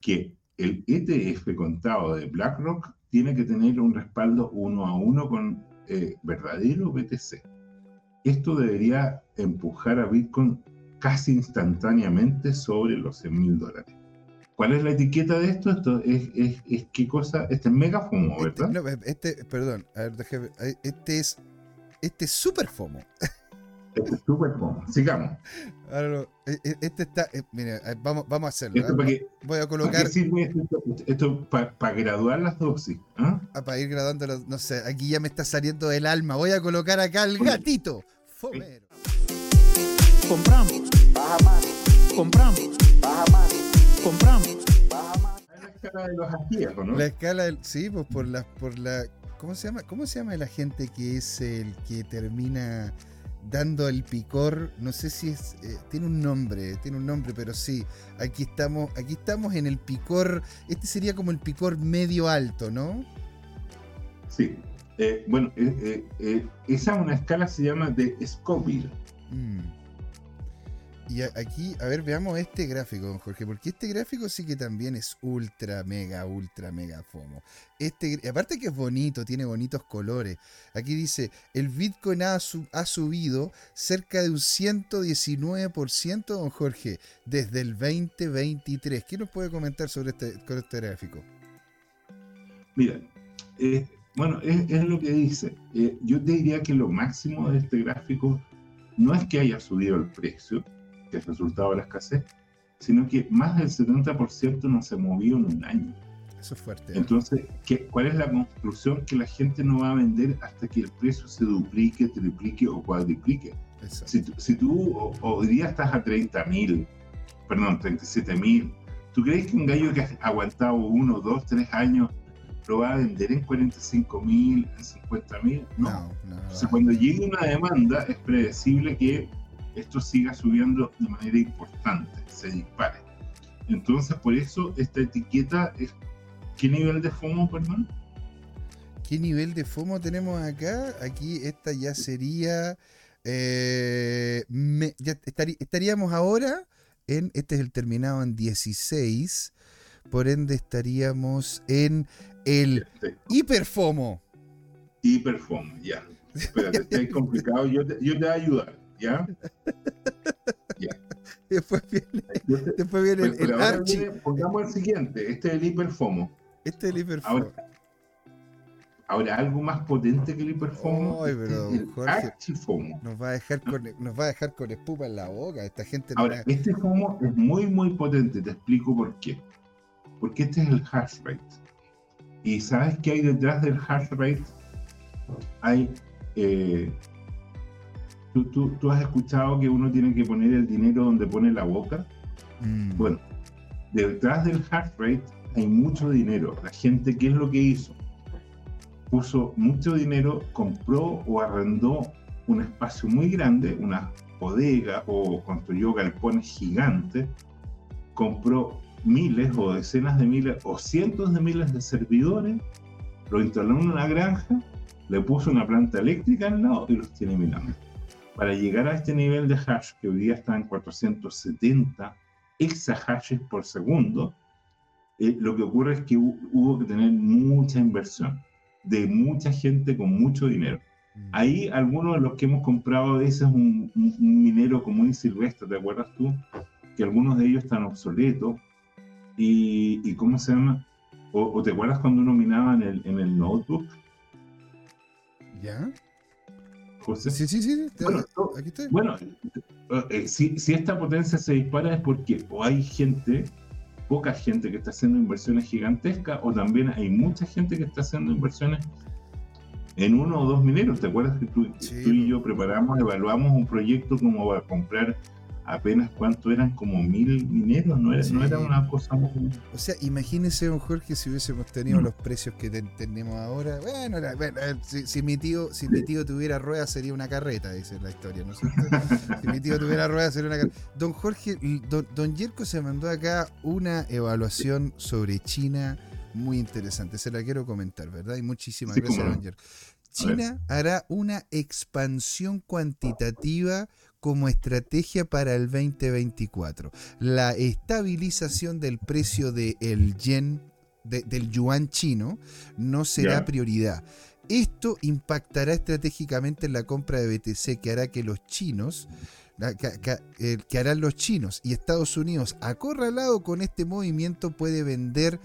que el ETF contado de BlackRock tiene que tener un respaldo uno a uno con eh, verdadero BTC. Esto debería empujar a Bitcoin casi instantáneamente sobre los 100 mil dólares. ¿Cuál es la etiqueta de esto? Esto es, es, qué cosa, este es mega FOMO, este, ¿verdad? Este, este, perdón, a ver, déjame, este es, este es super FOMO. Este es super FOMO. Sigamos. Ahora, e, e, este está, eh, mira, vamos, vamos a hacerlo. ¿ah? Voy a colocar. esto? para graduar las dosis. ¿ah? ah para ir graduando las, no sé, aquí ya me está saliendo el alma. Voy a colocar acá el gatito. Fomero. Compramos. Baja más. Compramos. Baja más. Compramos. Baja más. La escala de los activos, ¿no? La escala, del, sí, pues por la, por la, ¿cómo se llama? ¿Cómo se llama la gente que es el que termina dando el picor? No sé si es, eh, tiene un nombre, tiene un nombre, pero sí, aquí estamos, aquí estamos en el picor. Este sería como el picor medio alto, ¿no? Sí. Eh, bueno, eh, esa una escala se llama de Scoville. Mm. Y aquí, a ver, veamos este gráfico, don Jorge, porque este gráfico sí que también es ultra, mega, ultra, mega FOMO. Este, aparte que es bonito, tiene bonitos colores. Aquí dice, el Bitcoin ha, subido cerca de un 119%, don Jorge, desde el 2023. ¿Qué nos puede comentar sobre este, este gráfico? Mira, eh, bueno, es, lo que dice. Eh, yo te diría que lo máximo de este gráfico no es que haya subido el precio, que es resultado de la escasez, sino que más del 70% no se movió en un año. Eso es fuerte. ¿eh? Entonces, ¿qué, ¿cuál es la conclusión? Que la gente no va a vender hasta que el precio se duplique, triplique o cuadriplique. Si, si, tú hoy día estás a 30 mil, perdón, 37 mil, ¿tú crees que un gallo que ha aguantado uno, dos, tres años lo va a vender en 45 mil, en 50 mil? No. no, no Entonces, cuando llegue una demanda, es predecible que esto siga subiendo de manera importante, se dispare. Entonces, por eso esta etiqueta es... ¿Qué nivel de FOMO, perdón? ¿Qué nivel de FOMO tenemos acá? Aquí esta ya sería... Eh, ya estaríamos ahora en... Este es el terminado en 16. Por ende estaríamos en el hiperfomo. Hiperfomo, ya. Espérate, está complicado. Yo te, yo te voy a ayudar. ¿Ya? Después viene, después viene el, el archi. pongamos el siguiente, este es el hiperfomo. Este es el hiperfomo. Ahora, algo más potente que el hiperfomo. Ay, pero, el archifomo. Nos va a dejar con, nos va a dejar con espuma en la boca. Esta gente Ahora, este fomo es muy, muy potente. Te explico por qué. Porque este es el hash rate. Y sabes qué hay detrás del hash rate? Hay eh, ¿Tú, has escuchado que uno tiene que poner el dinero donde pone la boca? Mm. Bueno, detrás del hash rate hay mucho dinero. La gente, ¿qué es lo que hizo? Puso mucho dinero, compró o arrendó un espacio muy grande, una bodega o construyó galpones gigantes, compró miles o decenas de miles o cientos de miles de servidores, lo instaló en una granja, le puso una planta eléctrica al lado y los tiene mirando para llegar a este nivel de hash, que hoy día está en 470 exahashes por segundo, eh, lo que ocurre es que hubo que tener mucha inversión de mucha gente con mucho dinero. Mm. Ahí algunos de los que hemos comprado a veces un, un, minero común y silvestre, ¿te acuerdas tú? Que algunos de ellos están obsoletos. ¿Y, y cómo se llama? O, te acuerdas cuando uno minaba en el, en el notebook? ¿Ya? Sí, sí, sí. Bueno, aquí estoy. bueno eh, eh, si, si, esta potencia se dispara es porque o hay gente, poca gente que está haciendo inversiones gigantescas, o también hay mucha gente que está haciendo inversiones en uno o dos mineros. ¿Te acuerdas que tú, tú y yo preparamos, evaluamos un proyecto como para comprar apenas cuánto eran, como mil mineros, no era, no era una cosa muy... O sea, imagínese, don Jorge, si hubiésemos tenido mm. los precios que tenemos ahora. Bueno, si, mi tío, si mi tío tuviera ruedas sería una carreta, dice la historia, ¿no es cierto? si mi tío tuviera ruedas sería una carreta. Don Jorge, don, don Yerko se mandó acá una evaluación sobre China muy interesante, se la quiero comentar, ¿verdad? Y muchísimas gracias, don Yerko. China hará una expansión cuantitativa como estrategia para el 2024. La estabilización del precio del yen, del yuan chino, no será prioridad. Esto impactará estratégicamente en la compra de BTC que hará que los chinos que, que, harán los chinos y Estados Unidos acorralado con este movimiento puede vender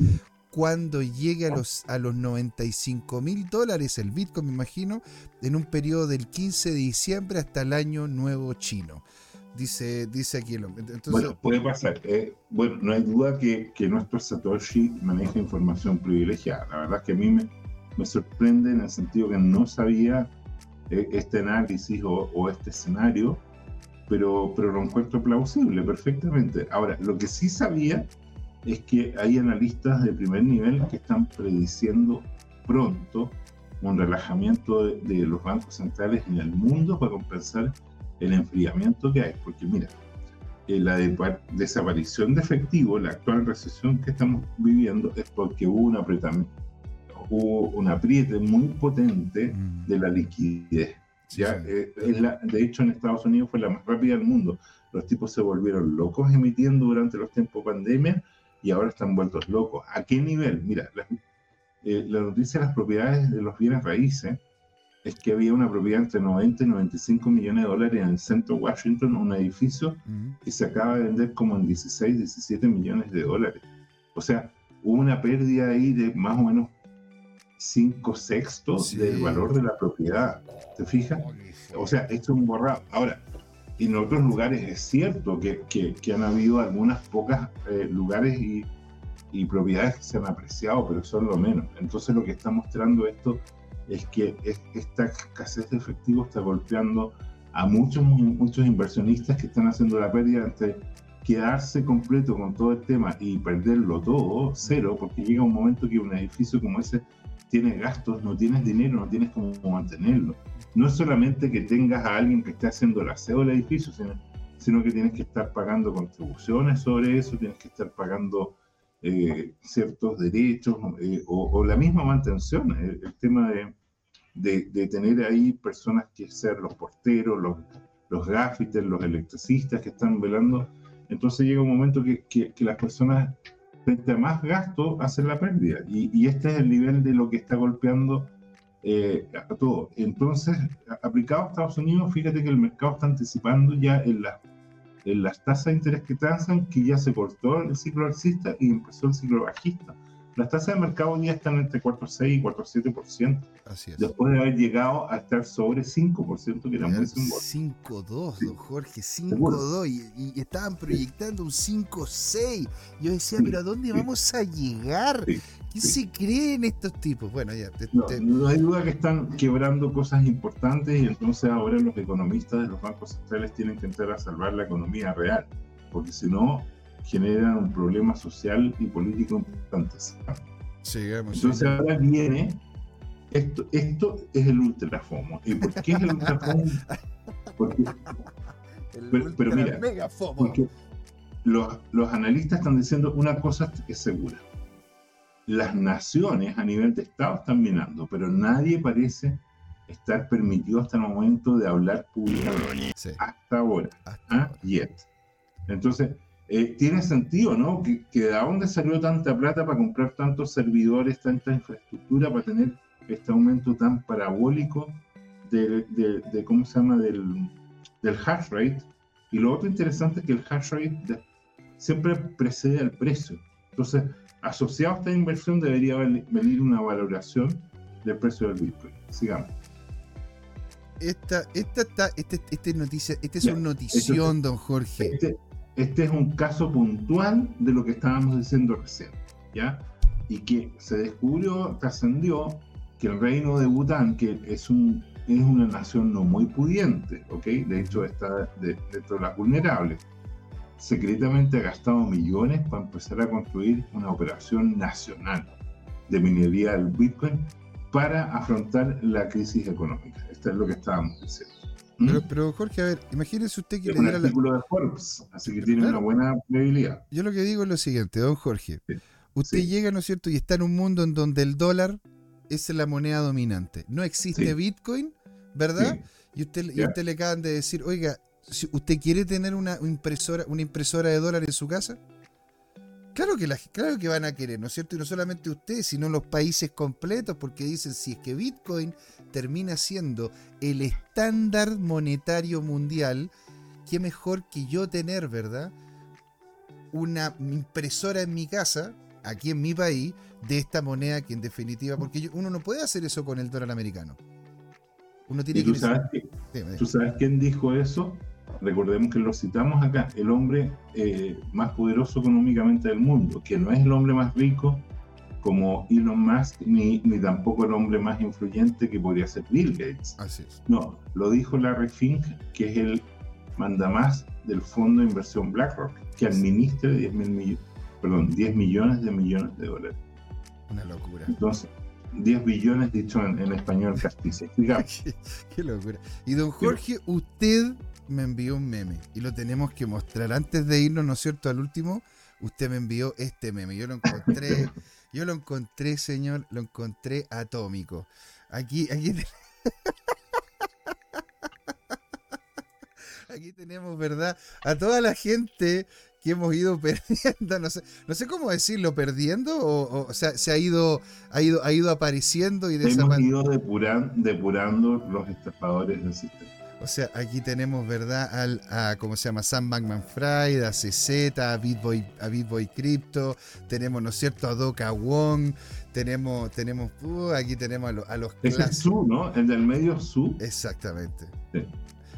cuando llegue a los, a los 95 mil dólares el Bitcoin, me imagino, en un periodo del 15 de diciembre hasta el año nuevo chino. Dice, dice aquí el hombre. bueno, puede pasar. Eh, bueno, no hay duda que, que, nuestro Satoshi maneja información privilegiada. La verdad es que a mí me, me sorprende en el sentido que no sabía eh, este análisis o, o, este escenario, pero, pero lo encuentro plausible perfectamente. Ahora, lo que sí sabía es que hay analistas de primer nivel que están prediciendo pronto un relajamiento de, los bancos centrales en el mundo para compensar el enfriamiento que hay. Porque mira, eh, la desaparición de efectivo, la actual recesión que estamos viviendo, es porque hubo un apretamiento, hubo un apriete muy potente mm. de la liquidez. ¿ya? Eh, de hecho, en Estados Unidos fue la más rápida del mundo. Los tipos se volvieron locos emitiendo durante los tiempos pandemia y ahora están vueltos locos. ¿A qué nivel? Mira, eh, la, noticia de las propiedades de los bienes raíces es que había una propiedad entre 90 y 95 millones de dólares en el centro de Washington, un edificio, y se acaba de vender como en 16, 17 millones de dólares. O sea, hubo una pérdida ahí de más o menos 5 sextos del valor de la propiedad. ¿Te fijas? O sea, esto es un borrado. Ahora, y en otros lugares es cierto que, que, han habido algunas pocas eh, lugares y, y, propiedades que se han apreciado, pero son lo menos. Entonces lo que está mostrando esto es que esta escasez de efectivo está golpeando a muchos, muchos inversionistas que están haciendo la pérdida entre quedarse completo con todo el tema y perderlo todo, cero, porque llega un momento que un edificio como ese tienes gastos, no tienes dinero, no tienes cómo mantenerlo. No es solamente que tengas a alguien que esté haciendo el aseo del edificio, sino, que tienes que estar pagando contribuciones sobre eso, tienes que estar pagando eh, ciertos derechos eh, o, la misma mantención. El, tema de, tener ahí personas que sean los porteros, los, los los electricistas que están velando. Entonces llega un momento que las personas frente a más gasto, hacen la pérdida. Y, este es el nivel de lo que está golpeando eh, a todo. Entonces, aplicado a Estados Unidos, fíjate que el mercado está anticipando ya en, la, en las tasas de interés que transan que ya se cortó el ciclo alcista y empezó el ciclo bajista. Las tasas de mercado hoy día están entre 4,6 y 4,7%. Así es. Después de haber llegado a estar sobre 5%, que era muy simbólico. 5,2, don Jorge, 5,2. Y, y, estaban proyectando un 5,6. Yo decía, pero ¿a dónde vamos a llegar? ¿Qué se creen estos tipos? Bueno, ya. no, hay duda que están quebrando cosas importantes y entonces ahora los economistas de los bancos centrales tienen que entrar a salvar la economía real. Porque si no, generan un problema social y político importante. Entonces ahora viene, esto, esto es el ultrafomo. ¿Y por qué es el ultrafomo? Porque, pero, mira, porque los, los analistas están diciendo una cosa que es segura. Las naciones a nivel de Estado están minando, pero nadie parece estar permitido hasta el momento de hablar públicamente. Hasta ahora. Hasta ¿ah? Yet. Entonces, eh, tiene sentido, ¿no? Que, de dónde salió tanta plata para comprar tantos servidores, tanta infraestructura, para tener este aumento tan parabólico de, ¿cómo se llama?, del, del hash rate. Y lo otro interesante es que el hash rate siempre precede al precio. Entonces, asociado a esta inversión debería venir una valoración del precio del Bitcoin. Sigamos. Esta, esta, esta, este, este, noticia, este es un notición, don Jorge. Este, este es un caso puntual de lo que estábamos diciendo recién, ¿ya? Y que se descubrió, trascendió, que el reino de Bután, que es, un, es una nación no muy pudiente, ¿ok? De hecho está dentro de las vulnerables, secretamente ha gastado millones para empezar a construir una operación nacional de minería del Bitcoin para afrontar la crisis económica. Esto es lo que estábamos diciendo. ¿Mm? Pero, Jorge, a ver, imagínese usted que es un artículo de Forbes, así que tiene una buena credibilidad. Yo lo que digo es lo siguiente, don Jorge. Usted llega, ¿no es cierto?, y está en un mundo en donde el dólar es la moneda dominante. No existe Bitcoin, ¿verdad? Y usted, y usted le acaban de decir, oiga, si ¿usted quiere tener una impresora, una impresora de dólar en su casa? Claro que, la, claro que van a querer, ¿no es cierto? Y no solamente usted, sino los países completos, porque dicen, si es que Bitcoin termina siendo el estándar monetario mundial, qué mejor que yo tener, ¿verdad? Una impresora en mi casa, aquí en mi país, de esta moneda que en definitiva, porque uno no puede hacer eso con el dólar americano. Uno tiene tú, sabes ¿Tú sabes quién dijo eso? Recordemos que lo citamos acá, el hombre eh, más poderoso económicamente del mundo, que no es el hombre más rico como Elon Musk, ni, ni tampoco el hombre más influyente que podría ser Bill Gates. Así es. No, lo dijo Larry Fink, que es el mandamás del fondo de inversión BlackRock, que administra 10, mil perdón, 10 millones de millones de dólares. Una locura. Entonces, 10 billones dicho en, español castizo. qué, qué, locura. Y don Jorge, usted me envió un meme y lo tenemos que mostrar. Antes de irnos, ¿no es cierto? Al último, usted me envió este meme. Yo lo encontré, yo lo encontré, señor, lo encontré atómico. Aquí, aquí, aquí tenemos, ¿verdad? A toda la gente que hemos ido perdiendo, no sé, no sé cómo decirlo, perdiendo o, o, sea, se ha ido, ha ido, ha ido apareciendo y Hemos ido depurando los estafadores del sistema. O sea, aquí tenemos, ¿verdad? Al, a, ¿cómo se llama? Sam Bankman Fried, a CZ, a BitBoy, a BitBoy Crypto, tenemos, ¿no es cierto?, a Doka Wong, tenemos, tenemos, uh, aquí tenemos a, los a los Es Su, ¿no? El del medio Su. Exactamente. Sí.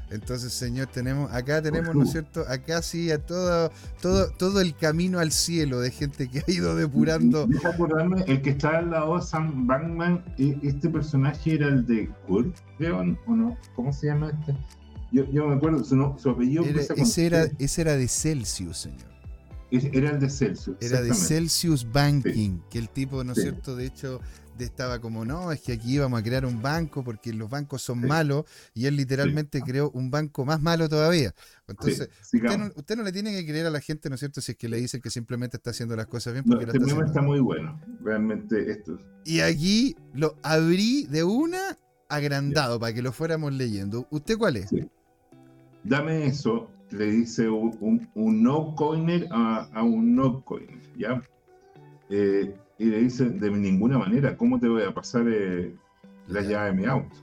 Entonces, señor, tenemos, acá tenemos, ¿no es cierto? Acá sí a todo, todo, todo el camino al cielo de gente que ha ido depurando. Deja acordarme, el que está al lado Sam Bankman, e, este personaje era el de Kurt, creo, ¿o no? ¿Cómo se llama este? Yo, yo me acuerdo, su, su apellido. ese, era, ese era de Celsius, señor. Era el de Celsius. Era de Celsius Banking, que el tipo, ¿no es cierto? De hecho, estaba como, no, es que aquí íbamos a crear un banco porque los bancos son malos y él literalmente creó un banco más malo todavía. Entonces, usted, no, le tiene que creer a la gente, ¿no es cierto? Si es que le dicen que simplemente está haciendo las cosas bien. Porque no, este está, muy bueno, realmente esto. Y aquí lo abrí de una agrandado para que lo fuéramos leyendo. ¿Usted cuál es? Dame eso, le dice un, no coiner a, a un no coiner, ¿ya? Eh, y le dice, de ninguna manera, ¿cómo te voy a pasar eh, la llave de mi auto?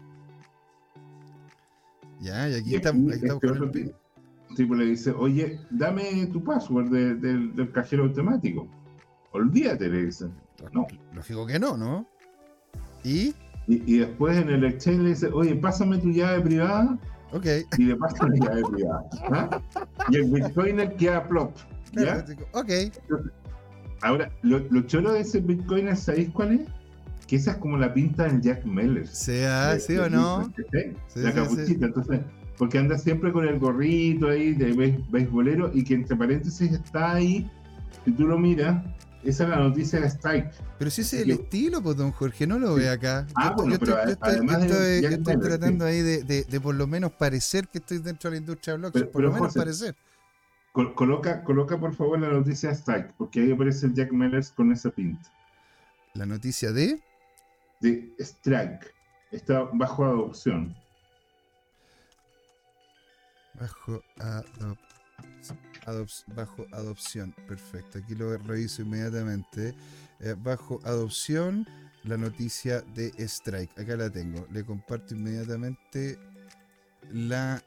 Ya, y aquí, estamos, aquí con el PIN. tipo le dice, oye, dame tu password del cajero automático. Olvídate, le dice. No. Lógico que no, ¿no? ¿Y? Y, después en el exchange le dice, oye, pásame tu llave privada. Ok. Y le pasa la llave privada. ¿ah? Y el bitcoiner queda plop. ¿ya? Ok. Ahora, lo, lo choro de ese Bitcoin, ¿sabéis cuál es? Que esa es como la pinta del Jack Meller. Sea, ¿sí o no? la capuchita, entonces, porque anda siempre con el gorrito ahí de beisbolero y que entre paréntesis está ahí, si tú lo miras, esa es la noticia de Strike. Pero si ese es el estilo, pues don Jorge, no lo ve acá. Ah, bueno, pero además estoy, estoy tratando ahí de, de, de, por lo menos parecer que estoy dentro de la industria de blockchain, por lo menos parecer. Coloca, coloca por favor la noticia Strike, porque ahí aparece el Jack Mellers con esa pinta. ¿La noticia de? De Strike. Está bajo adopción. Bajo adopción. bajo adopción. Perfecto. Aquí lo reviso inmediatamente. Eh, bajo adopción, la noticia de Strike. Acá la tengo. Le comparto inmediatamente la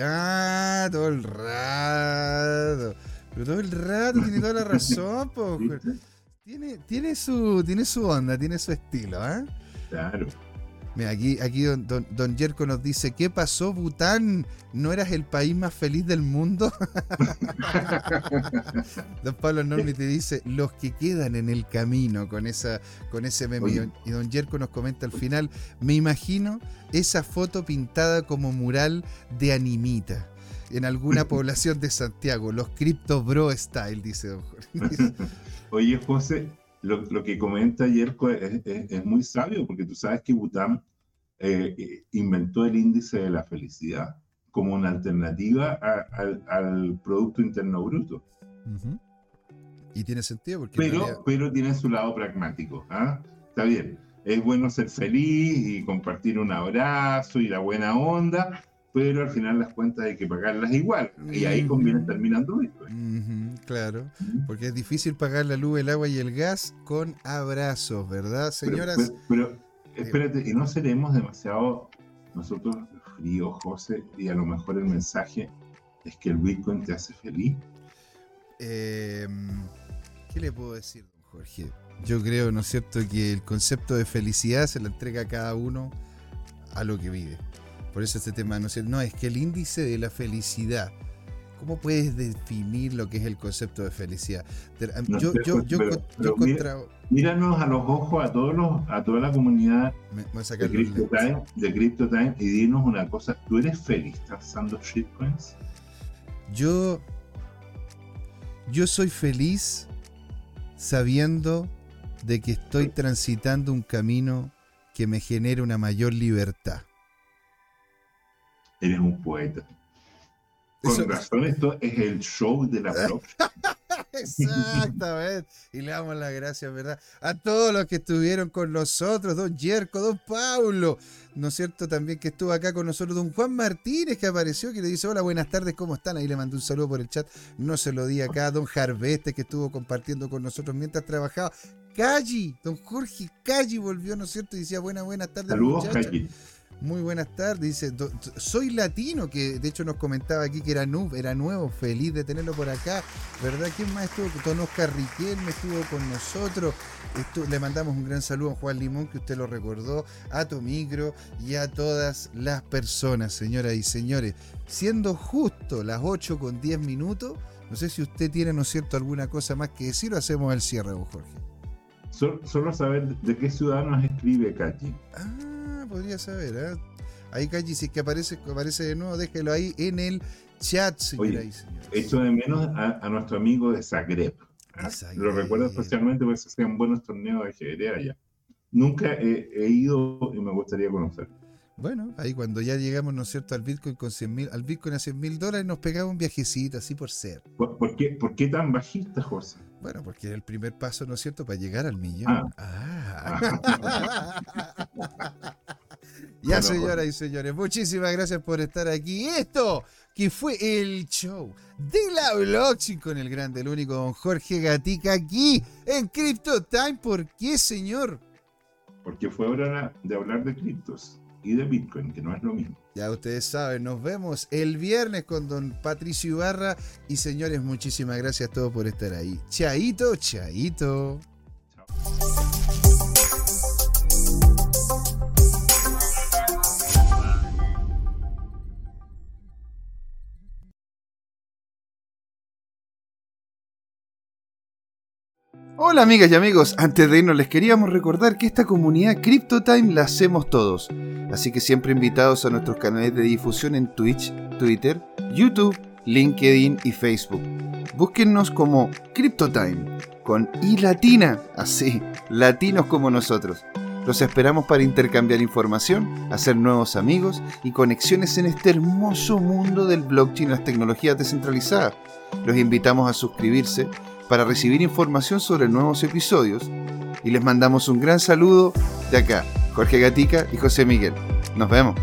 Ah, todo el rato. Pero todo el rato tiene toda la razón, po. Tiene, tiene, su, tiene su onda, tiene su estilo, ¿eh? Claro. Mira, aquí, aquí don, don, Jerko nos dice, ¿qué pasó, Bután? ¿No eras el país más feliz del mundo? don Pablo Normi te dice, los que quedan en el camino con, esa, con ese meme. Y don Jerko nos comenta al final, me imagino esa foto pintada como mural de animita. en alguna población de Santiago, los Crypto Bro Style, dice don Jorge. Oye, José, lo, que comenta Yerko es, muy sabio, porque tú sabes que Bután eh, inventó el índice de la felicidad como una alternativa al Producto Interno Bruto. Y tiene sentido porque... Pero, pero tiene su lado pragmático. ¿ah? Está bien, es bueno ser feliz y compartir un abrazo y la buena onda, pero al final las cuentas hay que pagarlas igual. Y ahí conviene terminando Bitcoin. claro, porque es difícil pagar la luz, el agua y el gas con abrazos, ¿verdad, señoras? Pero, espérate, ¿y no seremos demasiado nosotros fríos, José? Y a lo mejor el mensaje es que el Bitcoin te hace feliz. Em, ¿Qué le puedo decir, don Jorge? Yo creo, ¿no es cierto?, que el concepto de felicidad se lo entrega a cada uno a lo que vive. Por eso este tema, ¿no es No, es que el índice de la felicidad, ¿cómo puedes definir lo que es el concepto de felicidad? Yo, yo, yo, Míranos a los ojos a todos los, a toda la comunidad de, Crypto Time, de Crypto Time y dinos una cosa, ¿tú eres feliz transando shitcoins? Yo yo soy feliz sabiendo de que estoy transitando un camino que me genere una mayor libertad. Eres un poeta. Con razón, esto es el show de la blockchain. Exactamente. Y le damos las gracias, ¿verdad? A todos los que estuvieron con nosotros, don Yerko, don Paulo, ¿no es cierto? También que estuvo acá con nosotros, don Juan Martínez, que apareció, que le dice, hola, buenas tardes, ¿cómo están? Ahí le mandó un saludo por el chat, no se lo di acá, don Jarveste, que estuvo compartiendo con nosotros mientras trabajaba. Calli, don Jorge Calli volvió, ¿no es cierto? Y decía, buenas, buenas tardes. Saludos, Calli. Muy buenas tardes, dice, soy latino, que de hecho nos comentaba aquí que era, era nuevo, feliz de tenerlo por acá, ¿verdad? ¿Quién más estuvo? Don Oscar Riquelme estuvo con nosotros, le mandamos un gran saludo a Juan Limón, que usted lo recordó, a Tomicro y a todas las personas, señoras y señores. Siendo justo las 8 con 10 minutos, no sé si usted tiene, ¿no es cierto?, alguna cosa más que decir o hacemos el cierre, Jorge. Solo, saber de qué ciudad nos escribe Katy. Ah podría saber. ¿eh? Ahí, Cachi, si es que aparece, aparece de nuevo, déjelo ahí en el chat, señora y Echo de menos a, nuestro amigo de Zagreb. ¿ah? Lo recuerdo especialmente porque se hacían buenos torneos de ajedrez allá. Nunca he, ido y me gustaría conocer. Bueno, ahí cuando ya llegamos, ¿no es cierto?, al Bitcoin con 100 mil, al Bitcoin a 100 mil dólares, nos pegaba un viajecito, así por ser. ¿Por, qué, ¿Por, qué, tan bajista, José? Bueno, porque era el primer paso, ¿no es cierto?, para llegar al millón. Ah. ah. Ya, señoras y señores, muchísimas gracias por estar aquí. Esto que fue el show de la blockchain con el grande, el único don Jorge Gatica aquí en Crypto Time. ¿Por qué, señor? Porque fue hora de hablar de criptos y de Bitcoin, que no es lo mismo. Ya ustedes saben, nos vemos el viernes con don Patricio Ibarra. Y señores, muchísimas gracias a todos por estar ahí. Chaito, chaito. Chao. Hola amigas y amigos, antes de irnos les queríamos recordar que esta comunidad CryptoTime la hacemos todos, así que siempre invitados a nuestros canales de difusión en Twitch, Twitter, YouTube, LinkedIn y Facebook. Búsquennos como CryptoTime, con I latina, así, latinos como nosotros. Los esperamos para intercambiar información, hacer nuevos amigos y conexiones en este hermoso mundo del blockchain y las tecnologías descentralizadas. Los invitamos a suscribirse para recibir información sobre nuevos episodios y les mandamos un gran saludo de acá, Jorge Gatica y José Miguel. Nos vemos.